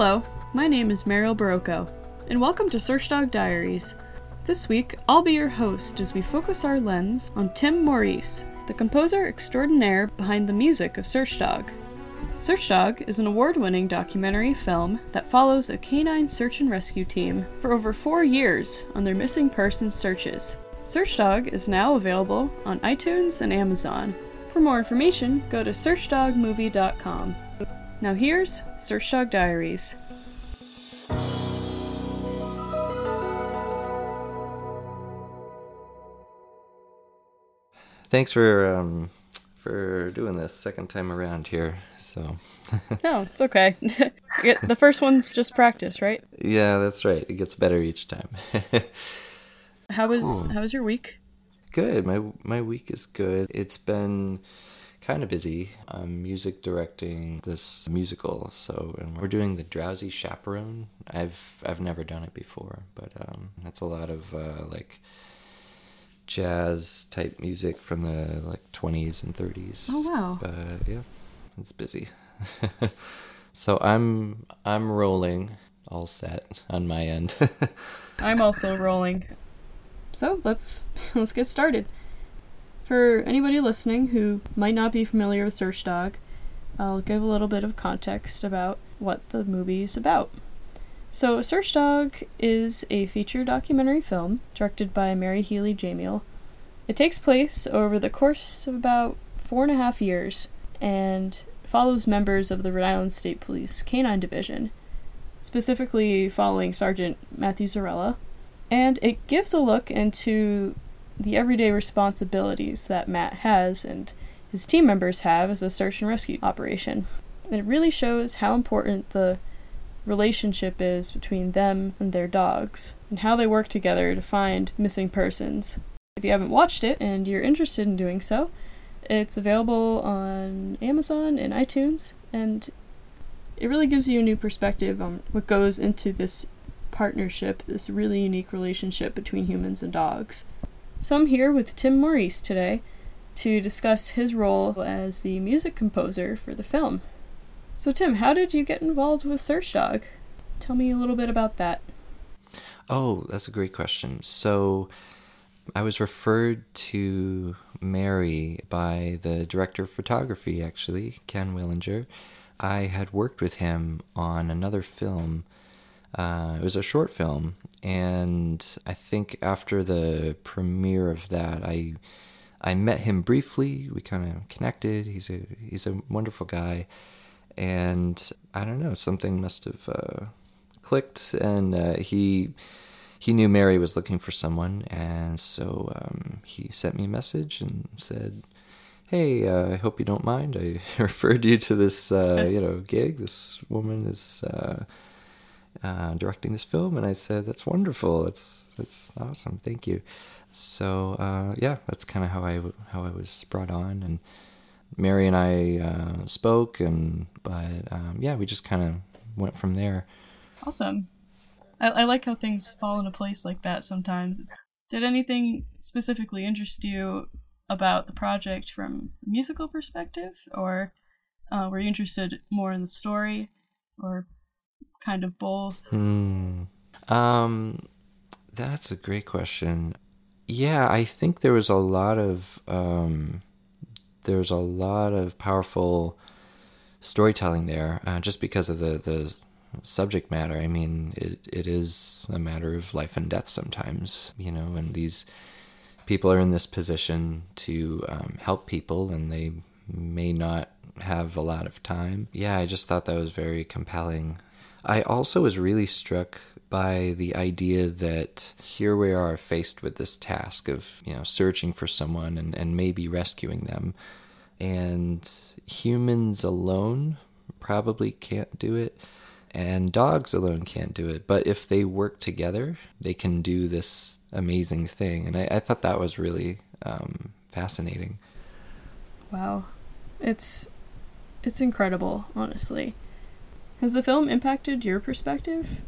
Hello, my name is Meriel Borowko, and welcome to Search Dog Diaries. This week, I'll be your host as we focus our lens on Tim Maurice, the composer extraordinaire behind the music of Search Dog. Search Dog is an award winning documentary film that follows a canine search and rescue team for over four years on their missing persons searches. Search Dog is now available on iTunes and Amazon. For more information, go to searchdogmovie.com. Now here's Search Dog Diaries. Thanks for um, for doing this second time around here. So no, it's okay. the first one's just practice, right? Yeah, that's right. It gets better each time. how was cool. how was your week? Good. My my week is good. It's been kind of busy. I'm music directing this musical, so and we're doing the Drowsy Chaperone. I've I've never done it before, but um, it's a lot of uh, like jazz type music from the like 20s and 30s. Oh wow! But yeah, it's busy. so I'm I'm rolling, all set on my end. I'm also rolling. So let's let's get started. For anybody listening who might not be familiar with Search Dog, I'll give a little bit of context about what the movie is about. So, Search Dog is a feature documentary film directed by Mary Healy Jamiel. It takes place over the course of about four and a half years and follows members of the Rhode Island State Police Canine Division, specifically following Sergeant Matthew Zarrella, and it gives a look into the everyday responsibilities that Matt has and his team members have as a search and rescue operation. And it really shows how important the relationship is between them and their dogs, and how they work together to find missing persons. If you haven't watched it and you're interested in doing so, it's available on Amazon and iTunes, and it really gives you a new perspective on what goes into this partnership, this really unique relationship between humans and dogs. So I'm here with Tim Maurice today to discuss his role as the music composer for the film. So, Tim, how did you get involved with Search Dog? Tell me a little bit about that. Oh, that's a great question. So, I was referred to Mary by the director of photography, actually, Ken Willinger. I had worked with him on another film uh, it was a short film, and I think after the premiere of that, I I met him briefly. We kind of connected. He's a he's a wonderful guy, and I don't know something must have uh, clicked, and uh, he he knew Mary was looking for someone, and so um, he sent me a message and said, "Hey, uh, I hope you don't mind. I referred you to this uh, you know gig. This woman is." Uh, uh, directing this film, and I said, "That's wonderful. That's that's awesome. Thank you." So uh, yeah, that's kind of how I how I was brought on, and Mary and I uh, spoke, and but um, yeah, we just kind of went from there. Awesome. I, I like how things fall into place like that sometimes. It's, did anything specifically interest you about the project from a musical perspective, or uh, were you interested more in the story, or kind of both? Hmm. Um, that's a great question. Yeah, I think there was a lot of um, there's a lot of powerful storytelling there, uh, just because of the the subject matter. I mean, it it is a matter of life and death sometimes, you know, and these people are in this position to um, help people, and they may not have a lot of time. Yeah, I just thought that was very compelling. I also was really struck by the idea that here we are faced with this task of, you know, searching for someone and, and maybe rescuing them. And humans alone probably can't do it. And dogs alone can't do it. But if they work together, they can do this amazing thing. And I, I thought that was really um, fascinating. Wow. It's it's incredible, honestly. Has the film impacted your perspective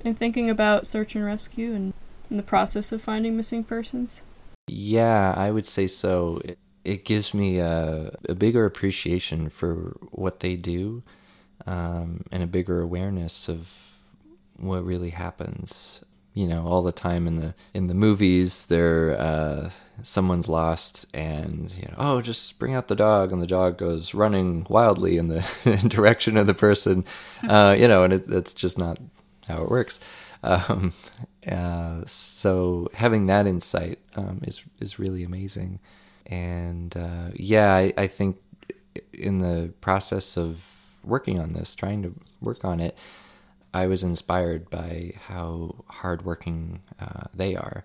in thinking about search and rescue and, in the process of finding missing persons? Yeah, I would say so. It, it gives me a, a bigger appreciation for what they do. um, and a bigger awareness of what really happens. You know, all the time in the in the movies, there uh, someone's lost, and you know, oh, just bring out the dog, and the dog goes running wildly in the direction of the person. Uh, you know, and it, that's just not how it works. Um, uh, so having that insight um, is is really amazing, and uh, yeah, I, I think in the process of working on this, trying to work on it, I was inspired by how hardworking uh, they are.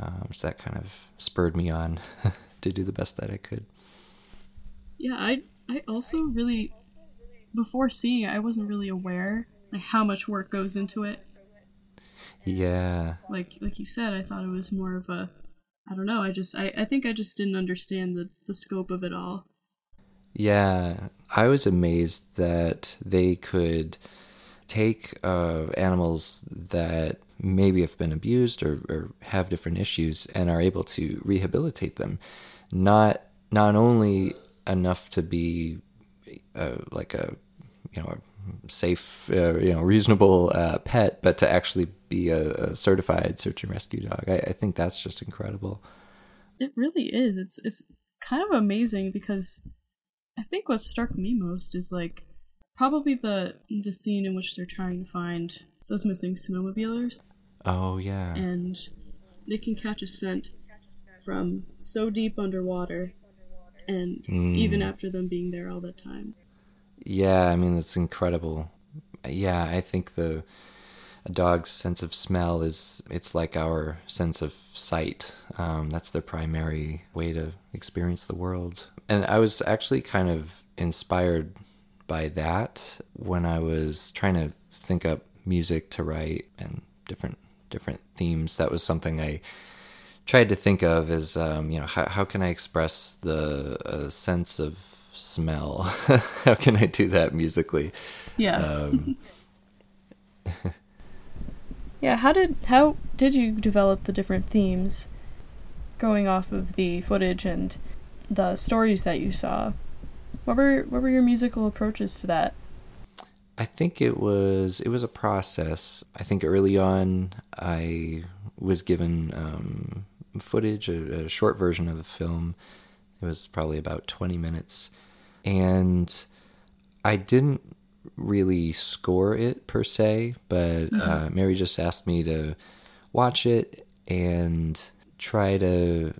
Um, so that kind of spurred me on to do the best that I could. Yeah, I I also really before seeing it, I wasn't really aware like how much work goes into it. Yeah. Like like you said, I thought it was more of a I don't know, I just I, I think I just didn't understand the, the scope of it all. Yeah, I was amazed that they could take uh, animals that maybe have been abused or, or have different issues and are able to rehabilitate them. Not not only enough to be uh, like a you know a safe uh, you know reasonable uh, pet, but to actually be a, a certified search and rescue dog. I, I think that's just incredible. It really is. It's it's kind of amazing because I think what struck me most is like probably the the scene in which they're trying to find those missing snowmobilers. Oh yeah. And they can catch a scent from so deep underwater and mm. even after them being there all the time. Yeah, I mean it's incredible. Yeah, I think the a dog's sense of smell is it's like our sense of sight. Um, that's their primary way to experience the world. And I was actually kind of inspired by that when I was trying to think up music to write and different different themes. That was something I tried to think of as um, you know how how can I express the uh, sense of smell? how can I do that musically? Yeah. Um, Yeah, how did how did you develop the different themes going off of the footage and the stories that you saw? What were what were your musical approaches to that? I think it was it was a process. I think early on I was given um, footage, a, a short version of the film. It was probably about twenty minutes, and I didn't really score it per se, but mm-hmm. uh, Mary just asked me to watch it and try to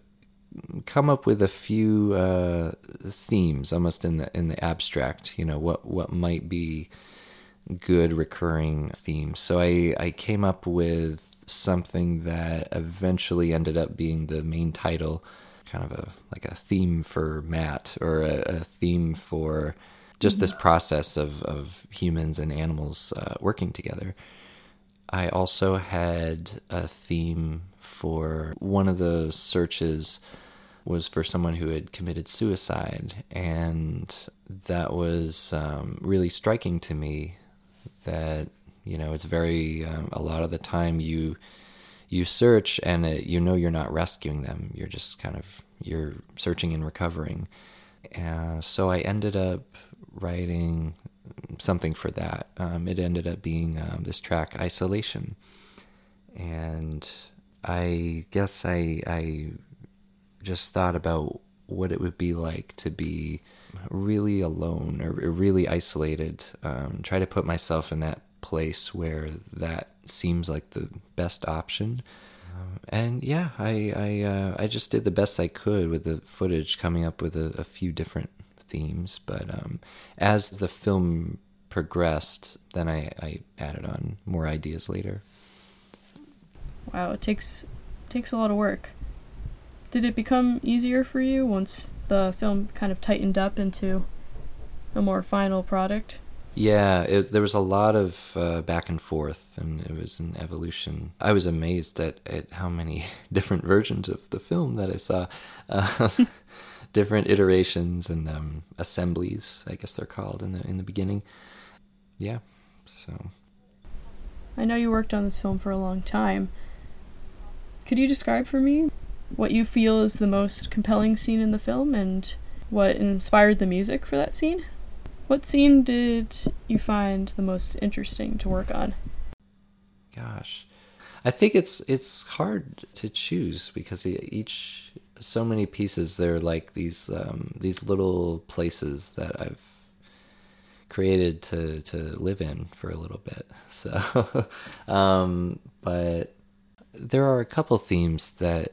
come up with a few uh, themes, almost in the in the abstract. You know what what might be good recurring themes. So I I came up with something that eventually ended up being the main title, kind of a like a theme for Matt or a, a theme for just this process of, of humans and animals uh, working together. I also had a theme for one of the searches was for someone who had committed suicide, and that was um, really striking to me. That you know, it's very um, a lot of the time you you search and it, you know you're not rescuing them. You're just kind of you're searching and recovering. Uh, so I ended up writing something for that. Um, it ended up being um, this track, Isolation. And I guess I, I just thought about what it would be like to be really alone or really isolated. Um, try to put myself in that place where that seems like the best option. Um, and yeah, I I, uh, I just did the best I could with the footage, coming up with a, a few different themes. But um, as the film progressed, then I, I added on more ideas later. Wow, it takes takes a lot of work. Did it become easier for you once the film kind of tightened up into a more final product? Yeah, it, there was a lot of uh, back and forth, and it was an evolution. I was amazed at, at how many different versions of the film that I saw. Uh, different iterations and um, assemblies, I guess they're called in the in the beginning. Yeah, so. I know you worked on this film for a long time. Could you describe for me what you feel is the most compelling scene in the film and what inspired the music for that scene? What scene did you find the most interesting to work on? Gosh, I think it's it's hard to choose because each so many pieces they're like these um, these little places that I've created to to live in for a little bit. So, um, but there are a couple themes that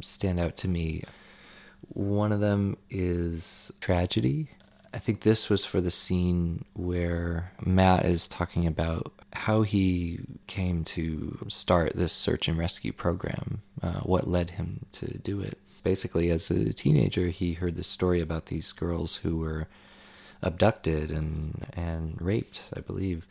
stand out to me. One of them is tragedy. I think this was for the scene where Matt is talking about how he came to start this search and rescue program, uh, what led him to do it. Basically, as a teenager, he heard the story about these girls who were abducted and and raped, I believe.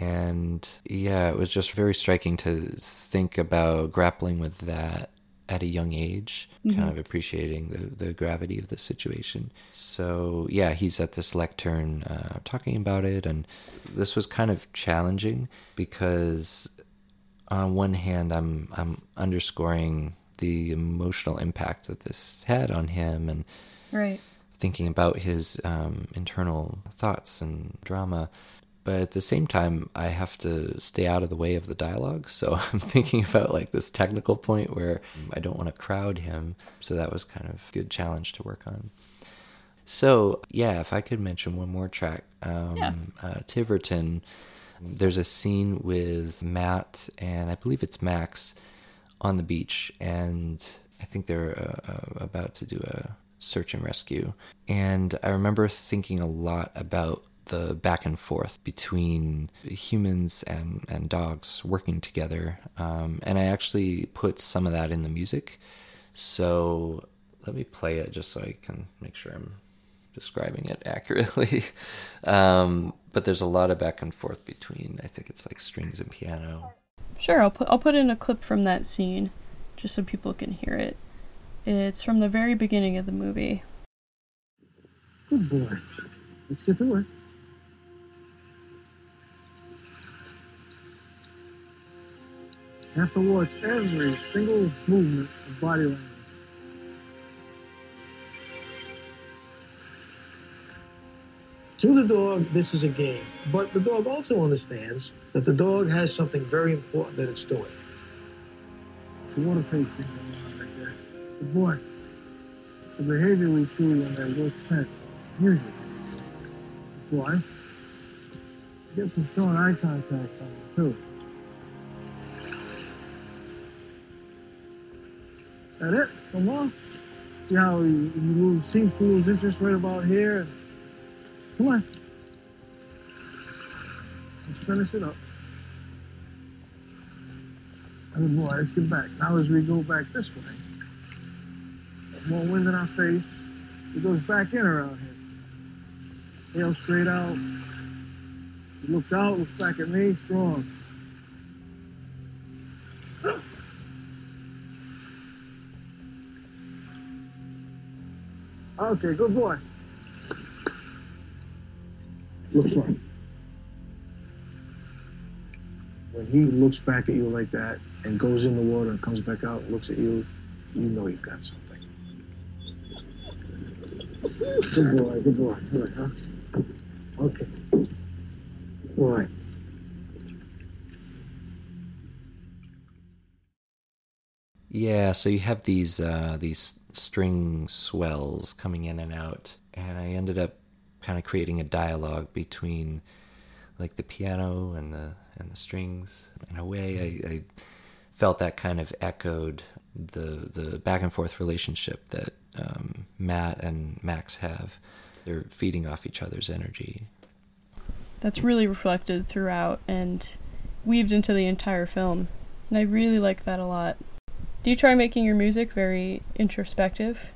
And yeah, it was just very striking to think about grappling with that at a young age, mm-hmm. kind of appreciating the, the gravity of the situation. So, yeah, he's at this lectern uh, talking about it. And this was kind of challenging because, on one hand, I'm, I'm underscoring the emotional impact that this had on him and right thinking about his um, internal thoughts and drama. But at the same time, I have to stay out of the way of the dialogue. So I'm thinking about like this technical point where I don't want to crowd him. So that was kind of a good challenge to work on. So yeah, if I could mention one more track, um, yeah. uh, Tiverton. There's a scene with Matt and I believe it's Max on the beach, and I think they're uh, uh about to do a search and rescue. And I remember thinking a lot about the back and forth between humans and, and dogs working together. Um, and I actually put some of that in the music. So let me play it just so I can make sure I'm describing it accurately. um, but there's a lot of back and forth between, I think it's like strings and piano. Sure, I'll put I'll put in a clip from that scene, just so people can hear it. It's from the very beginning of the movie. Good boy. Let's get to work. You have to watch every single movement of body language. To the dog, this is a game, but the dog also understands that the dog has something very important that it's doing. It's a water tasting Good boy. It's a behavior we see when they're work scent, usually. Good boy. Get some strong eye contact on them, too. That it? Come on. See how lose, seems to lose interest right about here? Come on. Let's finish it up. Good boy, let's get back. Now as we go back this way, more wind in our face. It goes back in around here. Tail straight out. He looks out, looks back at me, strong. Okay, good boy. Look front. When he looks back at you like that and goes in the water and comes back out and looks at you, you know you've got something. Good boy, good boy. Good, huh? Okay. Boy. Yeah, so you have these uh, these string swells coming in and out, and I ended up kind of creating a dialogue between like the piano and the and the strings. In a way, I, I felt that kind of echoed the the back and forth relationship that um, Matt and Max have. They're feeding off each other's energy. That's really reflected throughout and weaved into the entire film. And I really like that a lot. Do you try making your music very introspective?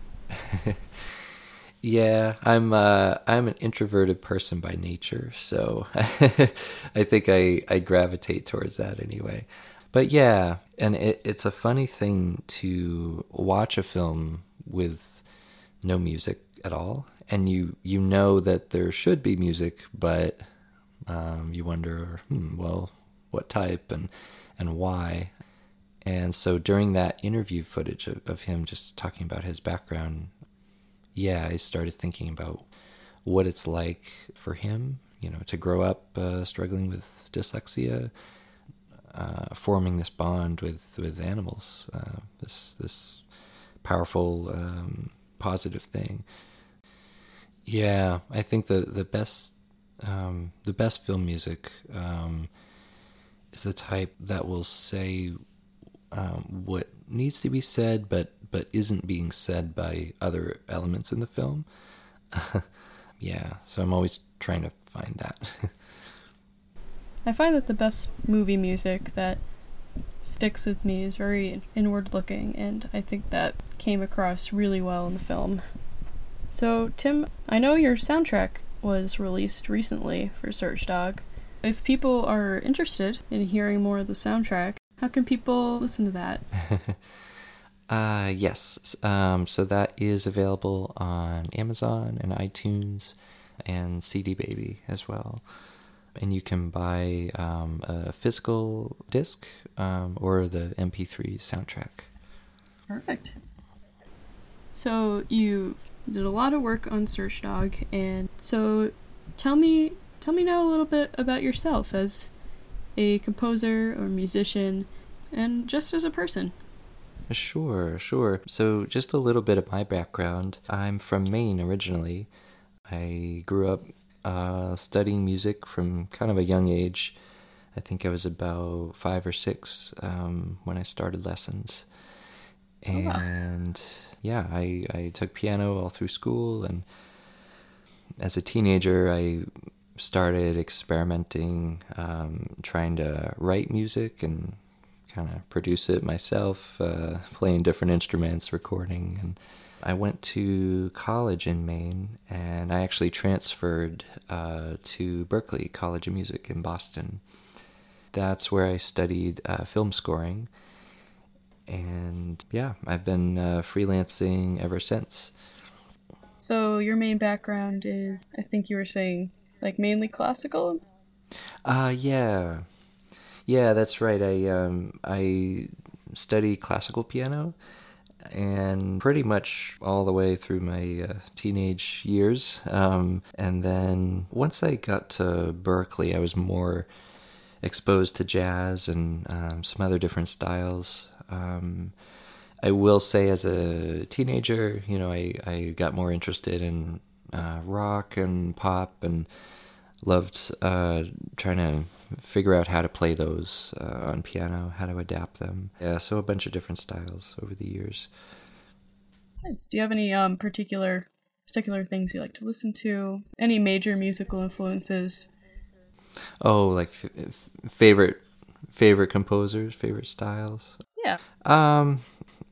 yeah, I'm uh, I'm an introverted person by nature, so I think I, I gravitate towards that anyway. But yeah, and it, it's a funny thing to watch a film with no music at all, and you you know that there should be music, but um, you wonder, hmm, well, what type and and why. And so during that interview footage of, of him just talking about his background, yeah, I started thinking about what it's like for him, you know, to grow up uh, struggling with dyslexia, uh, forming this bond with with animals, uh, this this powerful um, positive thing. Yeah, I think the the best um, the best film music um, is the type that will say um, what needs to be said, but but isn't being said by other elements in the film. yeah, so I'm always trying to find that. I find that the best movie music that sticks with me is very inward looking, and I think that came across really well in the film. So, Tim, I know your soundtrack was released recently for Search Dog. If people are interested in hearing more of the soundtrack, how can people listen to that? uh, yes. Um, so that is available on Amazon and iTunes and CD Baby as well. And you can buy um, a physical disc um, or the MP3 soundtrack. Perfect. So you did a lot of work on Search Dog, and so tell me, tell me now a little bit about yourself as a composer or musician, and just as a person. Sure, sure. So, just a little bit of my background. I'm from Maine originally. I grew up uh, studying music from kind of a young age. I think I was about five or six um, when I started lessons. And oh. yeah, I, I took piano all through school. And as a teenager, I started experimenting, um, trying to write music and kind of produce it myself, uh, playing different instruments, recording. And I went to college in Maine and I actually transferred uh, to Berklee College of Music in Boston. That's where I studied uh, film scoring. And yeah, I've been uh, freelancing ever since. So, your main background is, I think you were saying, like mainly classical? Uh, yeah. Yeah, that's right. I, um, I study classical piano and pretty much all the way through my uh, teenage years. Um, and then once I got to Berklee, I was more exposed to jazz and um, some other different styles. Um, I will say, as a teenager, you know, I, I got more interested in uh, rock and pop and loved uh, trying to figure out how to play those uh, on piano, how to adapt them. Yeah, so a bunch of different styles over the years. Nice. Do you have any um, particular particular things you like to listen to? Any major musical influences? Oh, like f- f- favorite favorite composers, favorite styles. Yeah. Um,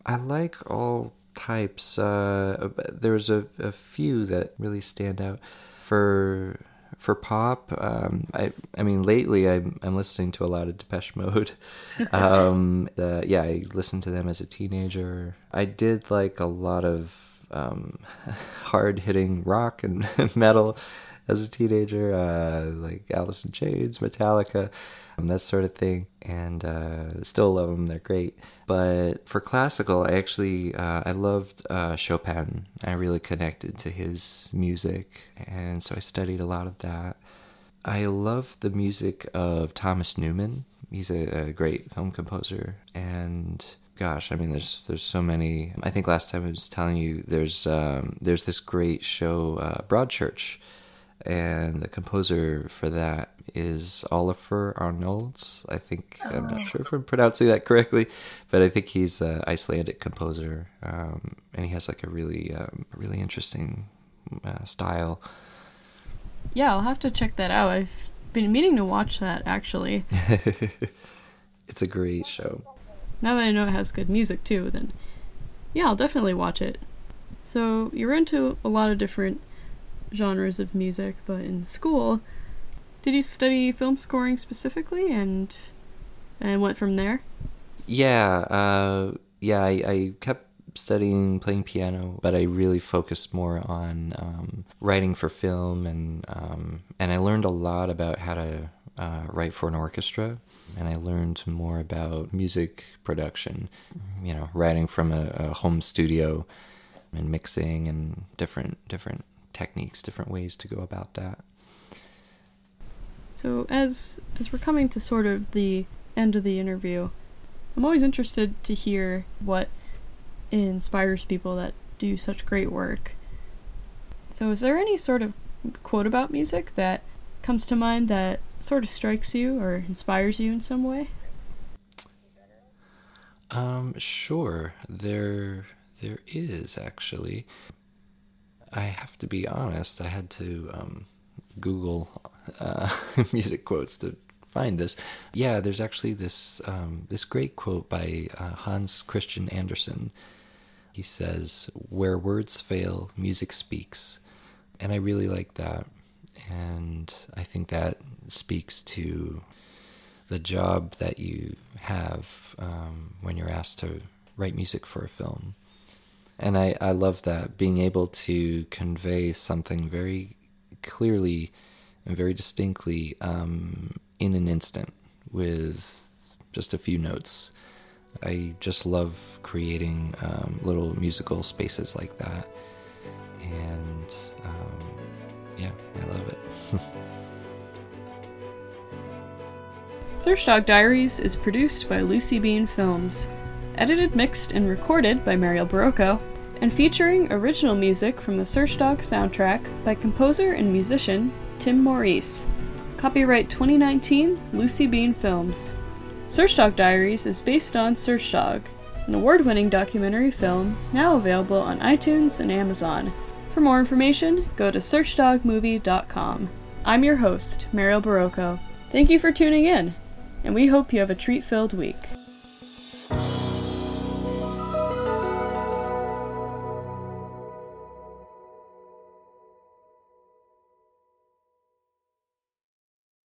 I like all types. Uh, there's a, a few that really stand out. For for pop, um, I I mean lately I'm I'm listening to a lot of Depeche Mode. um, uh, yeah, I listened to them as a teenager. I did like a lot of um, hard hitting rock and metal as a teenager, uh, like Alice in Chains, Metallica, that sort of thing. And uh, still love them; they're great. But for classical, I actually uh, I loved uh, Chopin. I really connected to his music, and so I studied a lot of that. I love the music of Thomas Newman. He's a, a great film composer, and gosh, I mean, there's there's so many. I think last time I was telling you there's um, there's this great show, uh, Broadchurch, and the composer for that is Oliver Arnalds. I think oh. I'm not oh. sure if I'm pronouncing that correctly, but I think he's an Icelandic composer, um, and he has like a really um, really interesting uh, style. Yeah, I'll have to check that out. I've been meaning to watch that actually. it's a great show. Now that I know it has good music too, then yeah, I'll definitely watch it. So you're into a lot of different genres of music, but in school, did you study film scoring specifically and and went from there? Yeah, uh, yeah, I, I kept studying playing piano, but I really focused more on um, writing for film, and um, and I learned a lot about how to uh, write for an orchestra, and I learned more about music production. You know, writing from a, a home studio and mixing and different different techniques, different ways to go about that. So as as we're coming to sort of the end of the interview, I'm always interested to hear what inspires people that do such great work. So is there any sort of quote about music that comes to mind that sort of strikes you or inspires you in some way? Um, sure. There there is actually. I have to be honest, I had to um, Google uh, music quotes to find this. Yeah, there's actually this um, this great quote by uh, Hans Christian Andersen. He says, "Where words fail, music speaks," and I really like that. And I think that speaks to the job that you have um, when you're asked to write music for a film. And I, I love that being able to convey something very clearly and very distinctly um, in an instant with just a few notes. I just love creating um, little musical spaces like that. And um, yeah, I love it. Search Dog Diaries is produced by Lucy Bean Films, edited, mixed, and recorded by Meriel Borowko, and featuring original music from the Search Dog soundtrack by composer and musician Tim Maurice. Copyright 2019 Lucy Bean Films. Search Dog Diaries is based on Search Dog, an award winning documentary film now available on iTunes and Amazon. For more information, go to searchdogmovie.com. I'm your host, Meriel Borowko. Thank you for tuning in, and we hope you have a treat filled week.